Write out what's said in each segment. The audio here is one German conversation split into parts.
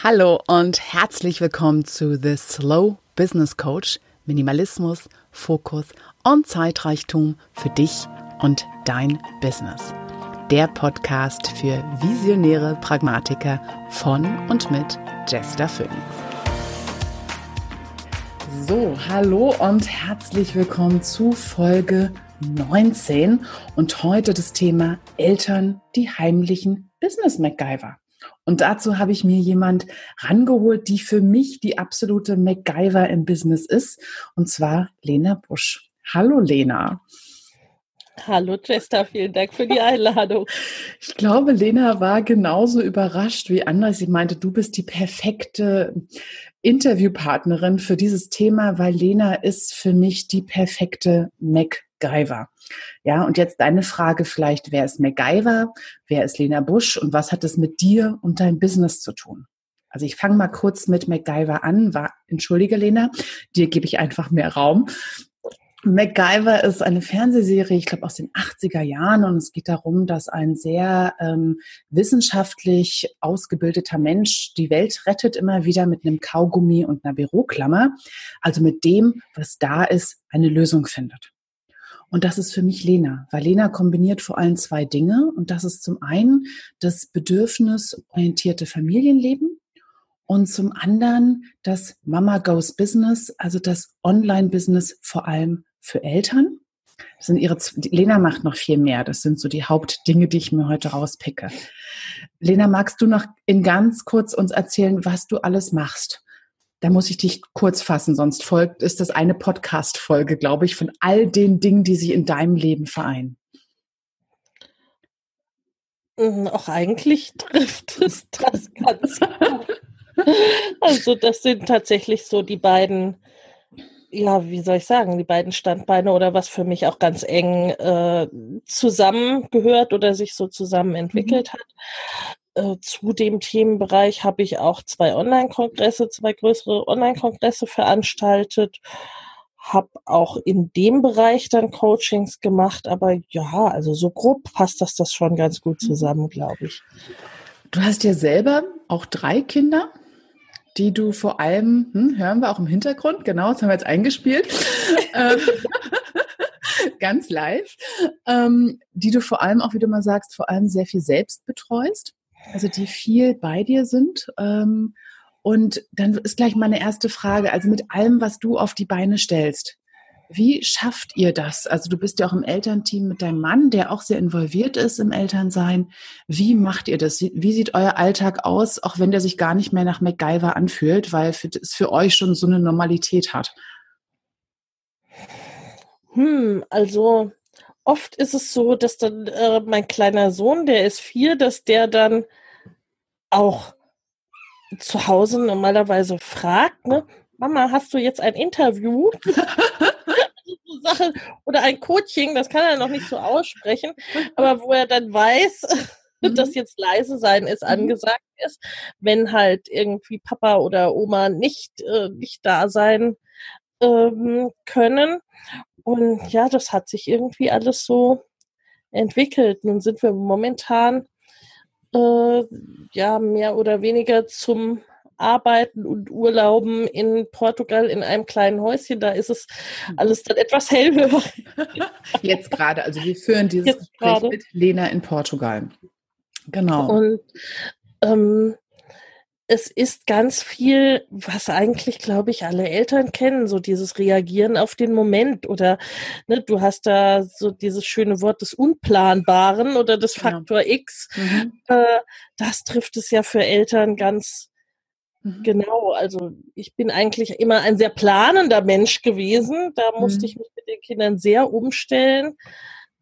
Hallo und herzlich willkommen zu The Slow Business Coach. Minimalismus, Fokus und Zeitreichtum für dich und dein Business. Der Podcast für visionäre Pragmatiker von und mit Jester Phoenix. So, hallo und herzlich willkommen zu Folge 19 und heute das Thema Eltern, die heimlichen Business MacGyver. Und dazu habe ich mir jemand rangeholt, die für mich die absolute MacGyver im Business ist, und zwar Lena Busch. Hallo Lena. Hallo Jester, vielen Dank für die Einladung. Ich glaube, Lena war genauso überrascht wie andere. Sie meinte, du bist die perfekte Interviewpartnerin für dieses Thema, weil Lena ist für mich die perfekte MacGyver. Ja, und jetzt deine Frage vielleicht, wer ist MacGyver, wer ist Lena Busch und was hat es mit dir und deinem Business zu tun? Also ich fange mal kurz mit MacGyver an. War, entschuldige Lena, dir gebe ich einfach mehr Raum. MacGyver ist eine Fernsehserie, ich glaube aus den 80er Jahren und es geht darum, dass ein sehr ähm, wissenschaftlich ausgebildeter Mensch die Welt rettet immer wieder mit einem Kaugummi und einer Büroklammer, also mit dem, was da ist, eine Lösung findet. Und das ist für mich Lena, weil Lena kombiniert vor allem zwei Dinge. Und das ist zum einen das bedürfnisorientierte Familienleben und zum anderen das Mama Goes Business, also das Online-Business vor allem für Eltern. Das sind ihre, Lena macht noch viel mehr. Das sind so die Hauptdinge, die ich mir heute rauspicke. Lena, magst du noch in ganz kurz uns erzählen, was du alles machst? Da muss ich dich kurz fassen, sonst folgt, ist das eine Podcast-Folge, glaube ich, von all den Dingen, die sich in deinem Leben vereinen. Mhm, auch eigentlich trifft es das ganz gut. Also das sind tatsächlich so die beiden, ja, wie soll ich sagen, die beiden Standbeine oder was für mich auch ganz eng äh, zusammengehört oder sich so zusammen entwickelt mhm. hat. Äh, zu dem Themenbereich habe ich auch zwei Online-Kongresse, zwei größere Online-Kongresse veranstaltet, habe auch in dem Bereich dann Coachings gemacht, aber ja, also so grob passt das das schon ganz gut mhm. zusammen, glaube ich. Du hast ja selber auch drei Kinder, die du vor allem, hm, hören wir auch im Hintergrund, genau, das haben wir jetzt eingespielt. Ähm, ganz live, ähm, die du vor allem auch, wie du mal sagst, vor allem sehr viel selbst betreust also die viel bei dir sind. Ähm, und dann ist gleich meine erste Frage, also mit allem, was du auf die Beine stellst, wie schafft ihr das? Also du bist ja auch im Elternteam mit deinem Mann, der auch sehr involviert ist im Elternsein. Wie macht ihr das? Wie sieht euer Alltag aus, auch wenn der sich gar nicht mehr nach MacGyver anfühlt, weil es für euch schon so eine Normalität hat? Hm, also oft ist es so, dass dann äh, mein kleiner Sohn, der ist vier, dass der dann auch zu Hause normalerweise fragt, ne, Mama, hast du jetzt ein Interview? Sache, oder ein Coaching, das kann er noch nicht so aussprechen, aber wo er dann weiß, mhm. dass jetzt leise sein ist, mhm. angesagt ist, wenn halt irgendwie Papa oder Oma nicht, äh, nicht da sein ähm, können. Und ja, das hat sich irgendwie alles so entwickelt. Nun sind wir momentan äh, ja mehr oder weniger zum Arbeiten und Urlauben in Portugal in einem kleinen Häuschen. Da ist es alles dann etwas hellhörig. Jetzt gerade, also wir führen dieses Jetzt Gespräch grade. mit Lena in Portugal. Genau. Und ähm, es ist ganz viel, was eigentlich, glaube ich, alle Eltern kennen, so dieses Reagieren auf den Moment oder ne, du hast da so dieses schöne Wort des Unplanbaren oder des Faktor. X. Mhm. Äh, das trifft es ja für Eltern ganz mhm. genau. Also ich bin eigentlich immer ein sehr planender Mensch gewesen. Da musste mhm. ich mich mit den Kindern sehr umstellen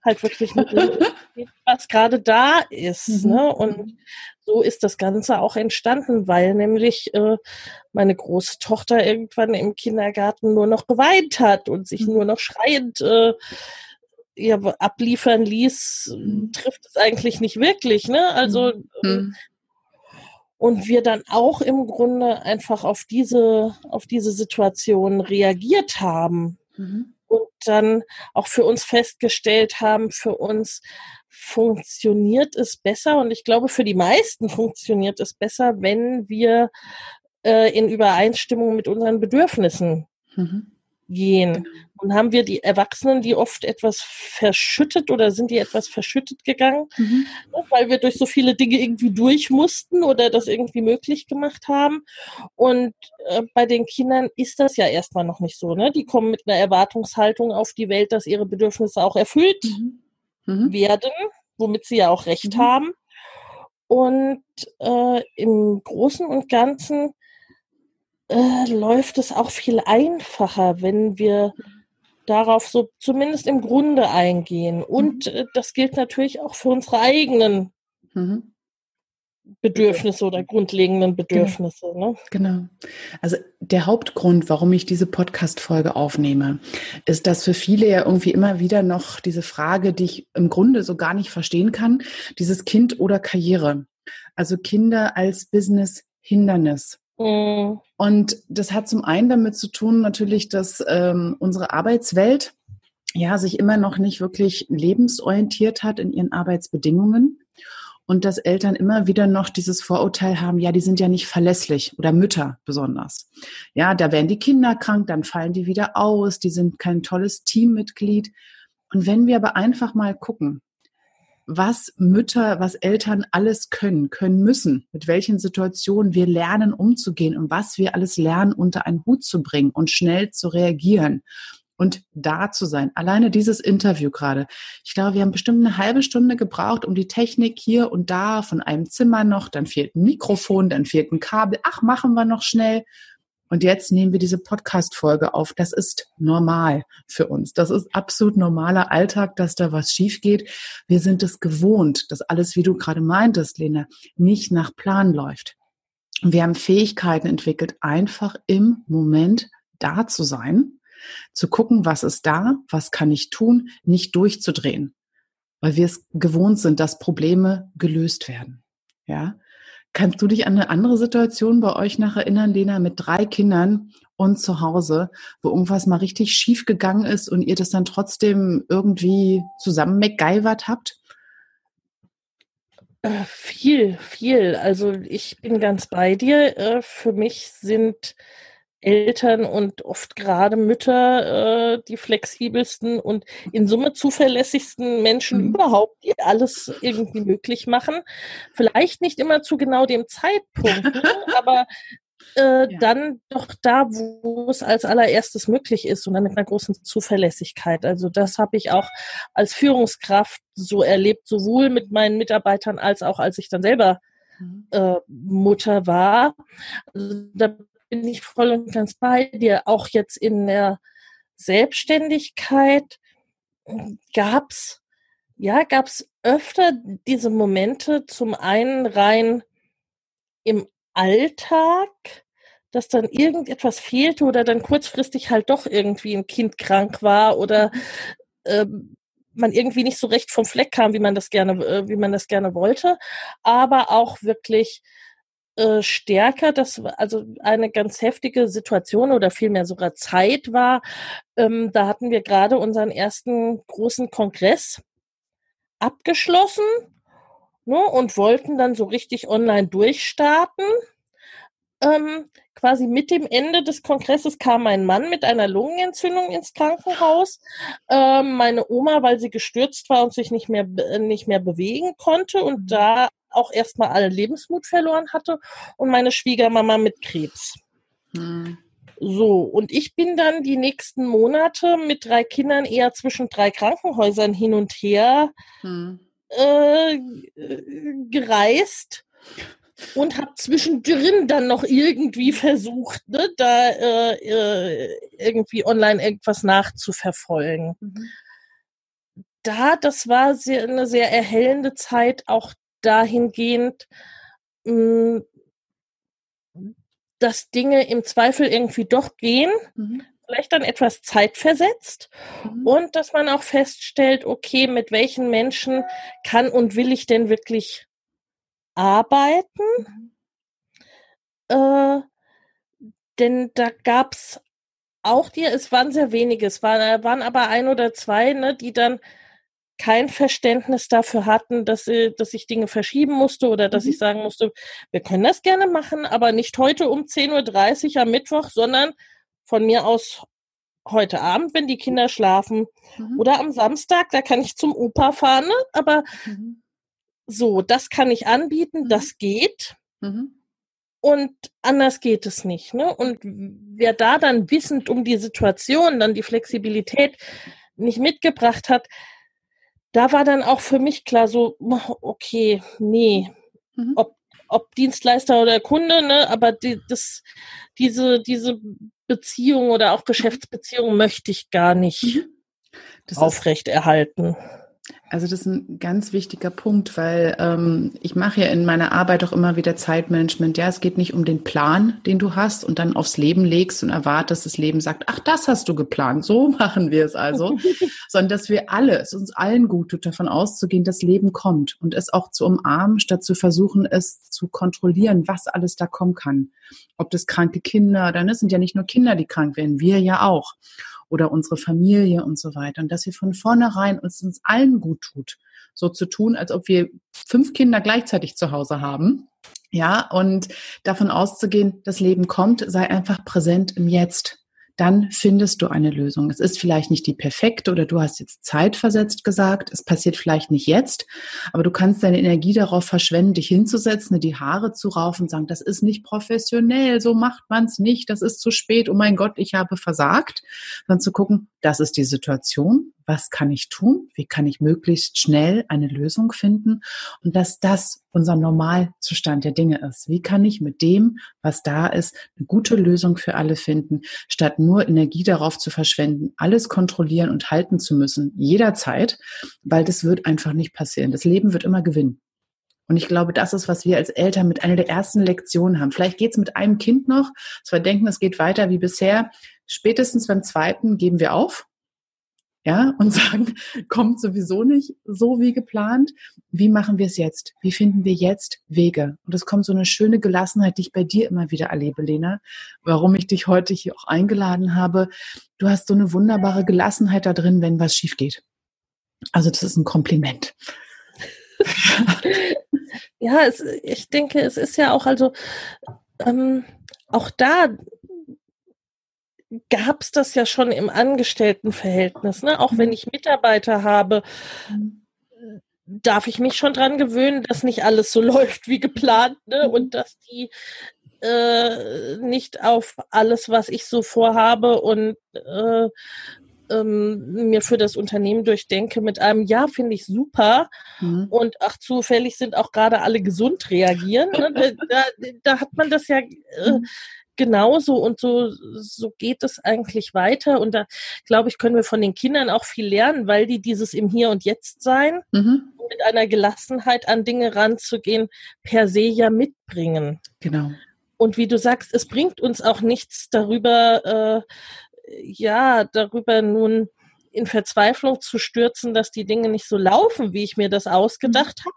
halt wirklich mit dem, was gerade da ist. Mhm. Ne? Und so ist das Ganze auch entstanden, weil nämlich äh, meine große Tochter irgendwann im Kindergarten nur noch geweint hat und sich mhm. nur noch schreiend äh, ja, abliefern ließ, mhm. trifft es eigentlich nicht wirklich. Ne? Also mhm. äh, und wir dann auch im Grunde einfach auf diese auf diese Situation reagiert haben. Mhm. Dann auch für uns festgestellt haben, für uns funktioniert es besser und ich glaube, für die meisten funktioniert es besser, wenn wir äh, in Übereinstimmung mit unseren Bedürfnissen mhm. Gehen. Genau. Und haben wir die Erwachsenen, die oft etwas verschüttet oder sind die etwas verschüttet gegangen, mhm. Ne, weil wir durch so viele Dinge irgendwie durch mussten oder das irgendwie möglich gemacht haben. Und äh, bei den Kindern ist das ja erstmal noch nicht so. Ne? Die kommen mit einer Erwartungshaltung auf die Welt, dass ihre Bedürfnisse auch erfüllt mhm. mhm. werden, womit sie ja auch recht mhm. haben. Und äh, im Großen und Ganzen äh, läuft es auch viel einfacher, wenn wir darauf so zumindest im Grunde eingehen. Und mhm. äh, das gilt natürlich auch für unsere eigenen mhm. Bedürfnisse oder grundlegenden genau. Bedürfnisse. Genau. Ne? genau. Also der Hauptgrund, warum ich diese Podcast-Folge aufnehme, ist, dass für viele ja irgendwie immer wieder noch diese Frage, die ich im Grunde so gar nicht verstehen kann, dieses Kind oder Karriere. Also Kinder als Business-Hindernis. Mhm. Und das hat zum einen damit zu tun, natürlich, dass ähm, unsere Arbeitswelt ja sich immer noch nicht wirklich lebensorientiert hat in ihren Arbeitsbedingungen und dass Eltern immer wieder noch dieses Vorurteil haben, ja, die sind ja nicht verlässlich oder Mütter besonders. Ja, da werden die Kinder krank, dann fallen die wieder aus, die sind kein tolles Teammitglied. Und wenn wir aber einfach mal gucken, was Mütter, was Eltern alles können, können müssen, mit welchen Situationen wir lernen umzugehen und was wir alles lernen unter einen Hut zu bringen und schnell zu reagieren und da zu sein. Alleine dieses Interview gerade. Ich glaube, wir haben bestimmt eine halbe Stunde gebraucht, um die Technik hier und da von einem Zimmer noch, dann fehlt ein Mikrofon, dann fehlt ein Kabel. Ach, machen wir noch schnell. Und jetzt nehmen wir diese Podcast-Folge auf. Das ist normal für uns. Das ist absolut normaler Alltag, dass da was schief geht. Wir sind es gewohnt, dass alles, wie du gerade meintest, Lena, nicht nach Plan läuft. Wir haben Fähigkeiten entwickelt, einfach im Moment da zu sein, zu gucken, was ist da, was kann ich tun, nicht durchzudrehen, weil wir es gewohnt sind, dass Probleme gelöst werden. Ja, Kannst du dich an eine andere Situation bei euch nach erinnern, Lena, mit drei Kindern und zu Hause, wo irgendwas mal richtig schief gegangen ist und ihr das dann trotzdem irgendwie zusammen MacGyvert habt? Äh, viel, viel. Also ich bin ganz bei dir. Äh, für mich sind Eltern und oft gerade Mütter äh, die flexibelsten und in Summe zuverlässigsten Menschen mhm. überhaupt, die alles irgendwie möglich machen. Vielleicht nicht immer zu genau dem Zeitpunkt, ne? aber äh, ja. dann doch da, wo es als allererstes möglich ist und dann mit einer großen Zuverlässigkeit. Also das habe ich auch als Führungskraft so erlebt, sowohl mit meinen Mitarbeitern als auch als ich dann selber mhm. äh, Mutter war. Also da bin ich voll und ganz bei dir. Auch jetzt in der Selbstständigkeit gab's ja, gab's öfter diese Momente, zum einen rein im Alltag, dass dann irgendetwas fehlte oder dann kurzfristig halt doch irgendwie ein Kind krank war oder äh, man irgendwie nicht so recht vom Fleck kam, wie man das gerne, äh, wie man das gerne wollte, aber auch wirklich äh, stärker, dass also eine ganz heftige Situation oder vielmehr sogar Zeit war. Ähm, da hatten wir gerade unseren ersten großen Kongress abgeschlossen ne, und wollten dann so richtig online durchstarten. Ähm, quasi mit dem Ende des Kongresses kam mein Mann mit einer Lungenentzündung ins Krankenhaus. Ähm, meine Oma, weil sie gestürzt war und sich nicht mehr, nicht mehr bewegen konnte und mhm. da auch erstmal allen Lebensmut verloren hatte und meine Schwiegermama mit Krebs. Hm. So, und ich bin dann die nächsten Monate mit drei Kindern eher zwischen drei Krankenhäusern hin und her hm. äh, gereist und habe zwischendrin dann noch irgendwie versucht, ne, da äh, äh irgendwie online irgendwas nachzuverfolgen. Mhm. Da, das war sehr, eine sehr erhellende Zeit, auch dahingehend, hm, dass Dinge im Zweifel irgendwie doch gehen, mhm. vielleicht dann etwas zeitversetzt mhm. und dass man auch feststellt, okay, mit welchen Menschen kann und will ich denn wirklich arbeiten? Mhm. Äh, denn da gab's auch dir, es waren sehr wenige, es waren, waren aber ein oder zwei, ne, die dann kein Verständnis dafür hatten, dass, dass ich Dinge verschieben musste oder dass mhm. ich sagen musste, wir können das gerne machen, aber nicht heute um 10.30 Uhr am Mittwoch, sondern von mir aus heute Abend, wenn die Kinder schlafen mhm. oder am Samstag, da kann ich zum Opa fahren, ne? aber mhm. so, das kann ich anbieten, mhm. das geht. Mhm. Und anders geht es nicht. Ne? Und wer da dann wissend um die Situation, dann die Flexibilität nicht mitgebracht hat, da war dann auch für mich klar so, okay, nee, mhm. ob, ob Dienstleister oder Kunde, ne, aber die, das, diese, diese Beziehung oder auch Geschäftsbeziehung möchte ich gar nicht mhm. aufrechterhalten. Also das ist ein ganz wichtiger Punkt, weil ähm, ich mache ja in meiner Arbeit auch immer wieder Zeitmanagement. Ja, es geht nicht um den Plan, den du hast und dann aufs Leben legst und erwartest, das Leben sagt, ach, das hast du geplant, so machen wir es also, sondern dass wir alle, es uns allen gut tut, davon auszugehen, das Leben kommt und es auch zu umarmen, statt zu versuchen, es zu kontrollieren, was alles da kommen kann. Ob das kranke Kinder, dann sind ja nicht nur Kinder, die krank werden, wir ja auch oder unsere Familie und so weiter. Und dass wir von vornherein uns, uns allen gut tut, so zu tun, als ob wir fünf Kinder gleichzeitig zu Hause haben. Ja, und davon auszugehen, das Leben kommt, sei einfach präsent im Jetzt dann findest du eine Lösung. Es ist vielleicht nicht die perfekte oder du hast jetzt zeitversetzt gesagt, es passiert vielleicht nicht jetzt, aber du kannst deine Energie darauf verschwenden, dich hinzusetzen, die Haare zu raufen und sagen, das ist nicht professionell, so macht man es nicht, das ist zu spät, oh mein Gott, ich habe versagt. Dann zu gucken, das ist die Situation, was kann ich tun, wie kann ich möglichst schnell eine Lösung finden und dass das unser Normalzustand der Dinge ist. Wie kann ich mit dem, was da ist, eine gute Lösung für alle finden, statt nur Energie darauf zu verschwenden, alles kontrollieren und halten zu müssen, jederzeit, weil das wird einfach nicht passieren. Das Leben wird immer gewinnen. Und ich glaube, das ist, was wir als Eltern mit einer der ersten Lektionen haben. Vielleicht geht es mit einem Kind noch, dass wir denken, es geht weiter wie bisher. Spätestens beim zweiten geben wir auf ja, und sagen, kommt sowieso nicht so wie geplant. Wie machen wir es jetzt? Wie finden wir jetzt Wege? Und es kommt so eine schöne Gelassenheit, die ich bei dir immer wieder erlebe, Lena. Warum ich dich heute hier auch eingeladen habe. Du hast so eine wunderbare Gelassenheit da drin, wenn was schief geht. Also das ist ein Kompliment. ja, es, ich denke, es ist ja auch also ähm, auch da gab es das ja schon im Angestelltenverhältnis. Ne? Auch wenn mhm. ich Mitarbeiter habe, darf ich mich schon dran gewöhnen, dass nicht alles so läuft wie geplant ne? Mhm. und dass die äh, nicht auf alles, was ich so vorhabe und äh, ähm, mir für das Unternehmen durchdenke mit einem Ja, finde ich super mhm. und ach, zufällig sind auch gerade alle gesund reagieren. Ne? Da, da, hat man das ja äh, mhm genauso und so, so geht es eigentlich weiter. Und da, glaube ich, können wir von den Kindern auch viel lernen, weil die dieses im Hier und Jetzt sein, mhm. mit einer Gelassenheit an Dinge ranzugehen, per se ja mitbringen. Genau. Und wie du sagst, es bringt uns auch nichts darüber, äh, ja, darüber nun in Verzweiflung zu stürzen, dass die Dinge nicht so laufen, wie ich mir das ausgedacht mhm. habe.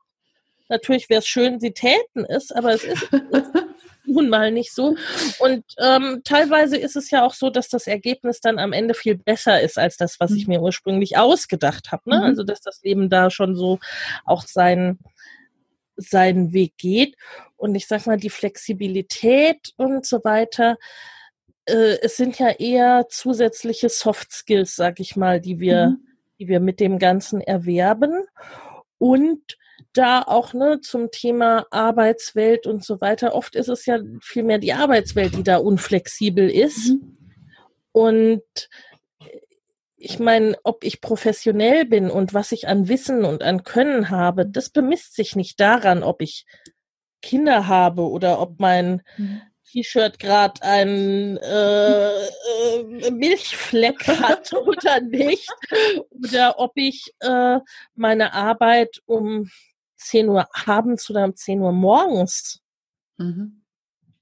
Natürlich wäre es schön, sie täten es, aber es ist, nun mal nicht so. Und ähm, teilweise ist es ja auch so, dass das Ergebnis dann am Ende viel besser ist als das, was ich mhm. mir ursprünglich ausgedacht habe. Ne? Mhm. Also dass das Leben da schon so auch seinen seinen Weg geht. Und ich sag mal, die Flexibilität und so weiter, äh, es sind ja eher zusätzliche Soft Skills, sag ich mal, die wir, mhm. die wir mit dem Ganzen erwerben. Und da auch ne, zum Thema Arbeitswelt und so weiter. Oft ist es ja vielmehr die Arbeitswelt, die da unflexibel ist. Mhm. Und ich meine, ob ich professionell bin und was ich an Wissen und an Können habe, das bemisst sich nicht daran, ob ich Kinder habe oder ob mein mhm. T-Shirt gerade einen äh, äh, Milchfleck hat oder nicht. Oder ob ich äh, meine Arbeit um 10 Uhr abends oder um 10 Uhr morgens mhm.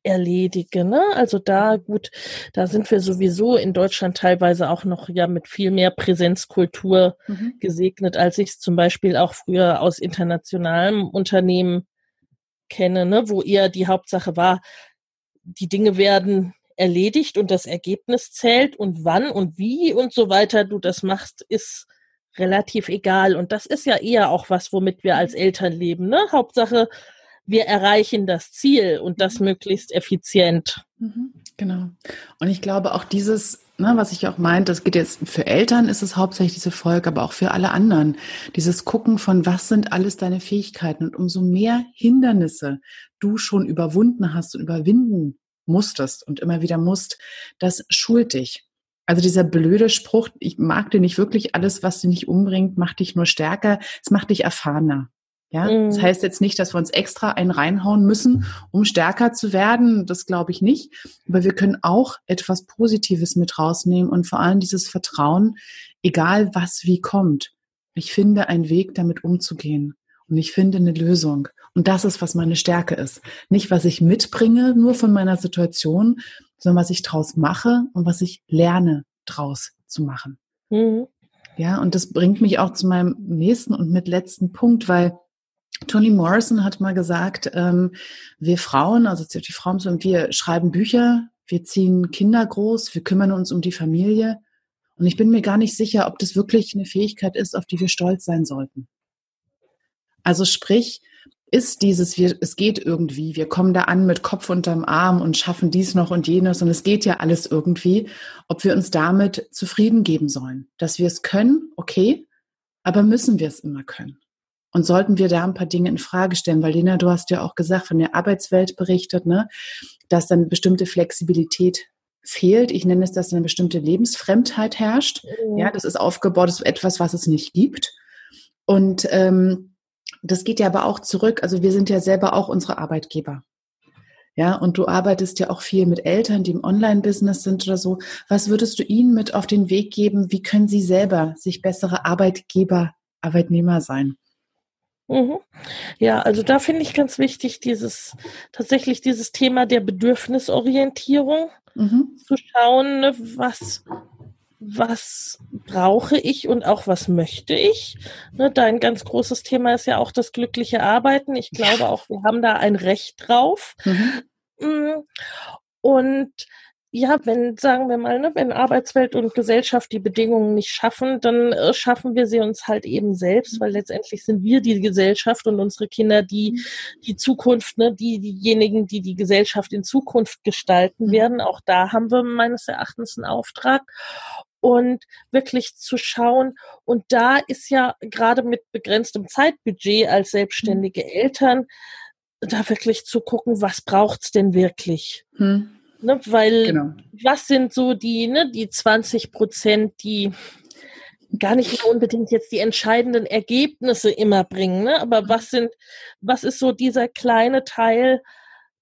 erledige. Ne? Also da gut, da sind wir sowieso in Deutschland teilweise auch noch ja mit viel mehr Präsenzkultur mhm. gesegnet, als ich es zum Beispiel auch früher aus internationalem Unternehmen kenne, ne? wo eher die Hauptsache war, die Dinge werden erledigt und das Ergebnis zählt und wann und wie und so weiter du das machst, ist relativ egal. Und das ist ja eher auch was, womit wir als Eltern leben. Ne? Hauptsache, wir erreichen das Ziel und das mhm. möglichst effizient. Mhm, genau. Und ich glaube auch dieses, ne, was ich auch meinte, das geht jetzt für Eltern ist es hauptsächlich diese Folge, aber auch für alle anderen. Dieses Gucken von, was sind alles deine Fähigkeiten und umso mehr Hindernisse du schon überwunden hast und überwinden musstest und immer wieder musst, das schult dich. Also dieser blöde Spruch, ich mag dir nicht wirklich alles, was dich nicht umbringt, macht dich nur stärker, es macht dich erfahrener. Ja, mhm. das heißt jetzt nicht, dass wir uns extra einen reinhauen müssen, um stärker zu werden. Das glaube ich nicht. Aber wir können auch etwas Positives mit rausnehmen und vor allem dieses Vertrauen, egal was wie kommt. Ich finde einen Weg, damit umzugehen. Und ich finde eine Lösung. Und das ist, was meine Stärke ist. Nicht, was ich mitbringe, nur von meiner Situation, sondern was ich draus mache und was ich lerne, draus zu machen. Mhm. Ja, und das bringt mich auch zu meinem nächsten und mit letzten Punkt, weil Toni Morrison hat mal gesagt, ähm, wir Frauen, also die Frauen, wir schreiben Bücher, wir ziehen Kinder groß, wir kümmern uns um die Familie. Und ich bin mir gar nicht sicher, ob das wirklich eine Fähigkeit ist, auf die wir stolz sein sollten. Also sprich, ist dieses, wir, es geht irgendwie, wir kommen da an mit Kopf unterm Arm und schaffen dies noch und jenes und es geht ja alles irgendwie, ob wir uns damit zufrieden geben sollen. Dass wir es können, okay, aber müssen wir es immer können? Und sollten wir da ein paar Dinge in Frage stellen, weil Lena, du hast ja auch gesagt, von der Arbeitswelt berichtet, ne, dass dann bestimmte Flexibilität fehlt. Ich nenne es, dass eine bestimmte Lebensfremdheit herrscht. Mhm. Ja, das ist aufgebaut, das ist etwas, was es nicht gibt. Und ähm, das geht ja aber auch zurück. Also wir sind ja selber auch unsere Arbeitgeber. Ja, und du arbeitest ja auch viel mit Eltern, die im Online-Business sind oder so. Was würdest du ihnen mit auf den Weg geben? Wie können sie selber sich bessere Arbeitgeber, Arbeitnehmer sein? Mhm. Ja, also da finde ich ganz wichtig, dieses tatsächlich dieses Thema der Bedürfnisorientierung mhm. zu schauen, ne, was was brauche ich und auch was möchte ich. Ne, dein ganz großes Thema ist ja auch das glückliche Arbeiten. Ich glaube ja. auch, wir haben da ein Recht drauf. Mhm. Mm. Und ja, wenn, sagen wir mal, ne, wenn Arbeitswelt und Gesellschaft die Bedingungen nicht schaffen, dann äh, schaffen wir sie uns halt eben selbst, weil letztendlich sind wir die Gesellschaft und unsere Kinder die, die Zukunft, ne, die, diejenigen, die die Gesellschaft in Zukunft gestalten mhm. werden. Auch da haben wir meines Erachtens einen Auftrag und wirklich zu schauen. Und da ist ja gerade mit begrenztem Zeitbudget als selbstständige mhm. Eltern da wirklich zu gucken, was braucht's denn wirklich? Hm. Ne, weil genau. was sind so die, ne, die 20 Prozent, die gar nicht unbedingt jetzt die entscheidenden Ergebnisse immer bringen, ne? aber was sind, was ist so dieser kleine Teil,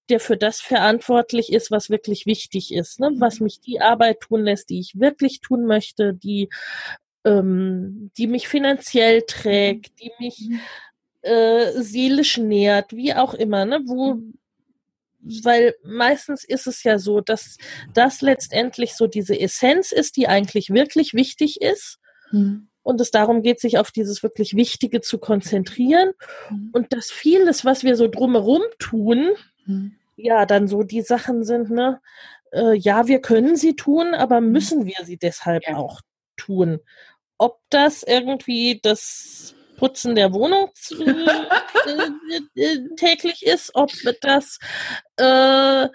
der für das verantwortlich ist, was wirklich wichtig ist, ne? was mich die Arbeit tun lässt, die ich wirklich tun möchte, die, ähm, die mich finanziell trägt, die mich äh, seelisch nährt, wie auch immer, ne? wo weil meistens ist es ja so, dass das letztendlich so diese Essenz ist, die eigentlich wirklich wichtig ist. Hm. Und es darum geht, sich auf dieses wirklich Wichtige zu konzentrieren. Und dass vieles, was wir so drumherum tun, hm. ja, dann so die Sachen sind, ne, äh, ja, wir können sie tun, aber hm. müssen wir sie deshalb ja. auch tun. Ob das irgendwie das Putzen der Wohnung äh, äh, täglich ist, ob das äh,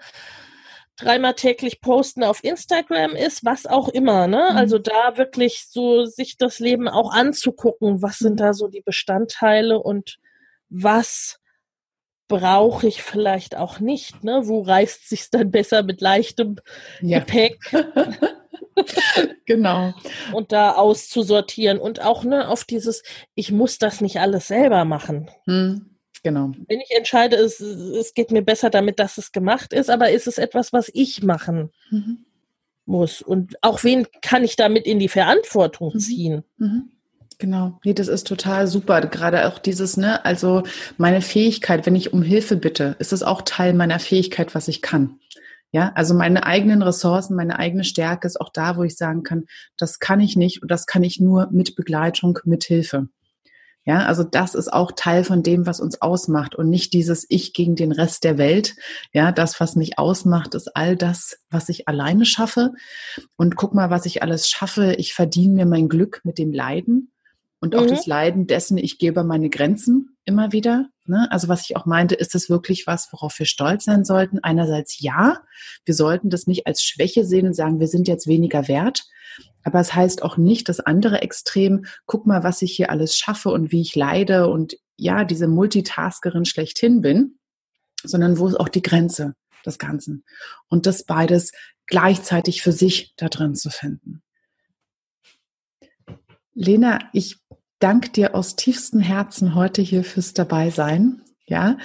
dreimal täglich posten auf Instagram ist, was auch immer. Ne? Mhm. Also da wirklich so sich das Leben auch anzugucken, was sind da so die Bestandteile und was brauche ich vielleicht auch nicht. Ne? Wo reißt sich dann besser mit leichtem ja. Gepäck? genau. Und da auszusortieren und auch ne, auf dieses, ich muss das nicht alles selber machen. Hm, genau. Wenn ich entscheide, es, es geht mir besser damit, dass es gemacht ist, aber ist es etwas, was ich machen mhm. muss? Und auch wen kann ich damit in die Verantwortung mhm. ziehen? Mhm. Genau, nee, das ist total super. Gerade auch dieses, ne, also meine Fähigkeit, wenn ich um Hilfe bitte, ist es auch Teil meiner Fähigkeit, was ich kann. Ja, also meine eigenen Ressourcen, meine eigene Stärke ist auch da, wo ich sagen kann, das kann ich nicht und das kann ich nur mit Begleitung, mit Hilfe. Ja, also das ist auch Teil von dem, was uns ausmacht und nicht dieses Ich gegen den Rest der Welt. Ja, das, was mich ausmacht, ist all das, was ich alleine schaffe. Und guck mal, was ich alles schaffe. Ich verdiene mir mein Glück mit dem Leiden und auch mhm. das Leiden dessen, ich gebe meine Grenzen immer wieder. Ne? Also was ich auch meinte, ist das wirklich was, worauf wir stolz sein sollten? Einerseits ja, wir sollten das nicht als Schwäche sehen und sagen, wir sind jetzt weniger wert. Aber es heißt auch nicht das andere Extrem, guck mal, was ich hier alles schaffe und wie ich leide und ja, diese Multitaskerin schlechthin bin, sondern wo ist auch die Grenze des Ganzen? Und das beides gleichzeitig für sich da drin zu finden. Lena, ich danke dir aus tiefstem Herzen heute hier fürs Dabeisein. Ja,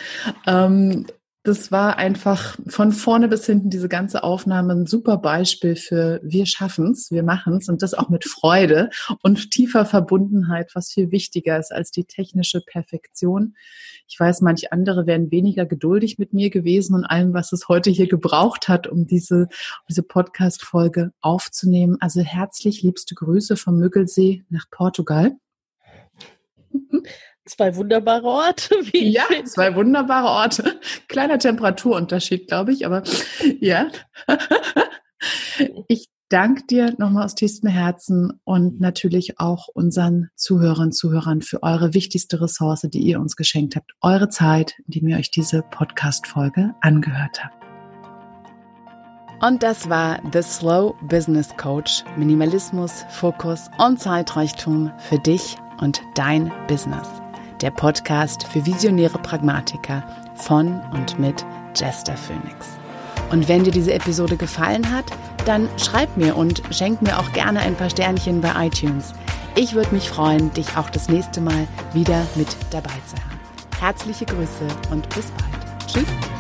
ähm, das war einfach von vorne bis hinten diese ganze Aufnahme ein super Beispiel für wir schaffen's, wir machen's und das auch mit Freude und tiefer Verbundenheit, was viel wichtiger ist als die technische Perfektion. Ich weiß, manche andere wären weniger geduldig mit mir gewesen und allem, was es heute hier gebraucht hat, um diese, diese Podcast-Folge aufzunehmen. Also herzlich liebste Grüße vom Müggelsee nach Portugal. Zwei wunderbare Orte. ja, finde. zwei wunderbare Orte. Kleiner Temperaturunterschied, glaube ich, aber ja. ich danke dir nochmal aus tiefstem Herzen und natürlich auch unseren Zuhörern, Zuhörern für eure wichtigste Ressource, die ihr uns geschenkt habt. Eure Zeit, indem ihr euch diese Podcast-Folge angehört habt. Und das war The Slow Business Coach. Minimalismus, Fokus und Zeitreichtum für dich und dein Business der Podcast für visionäre Pragmatiker von und mit Jester Phoenix. Und wenn dir diese Episode gefallen hat, dann schreib mir und schenk mir auch gerne ein paar Sternchen bei iTunes. Ich würde mich freuen, dich auch das nächste Mal wieder mit dabei zu haben. Herzliche Grüße und bis bald. Tschüss.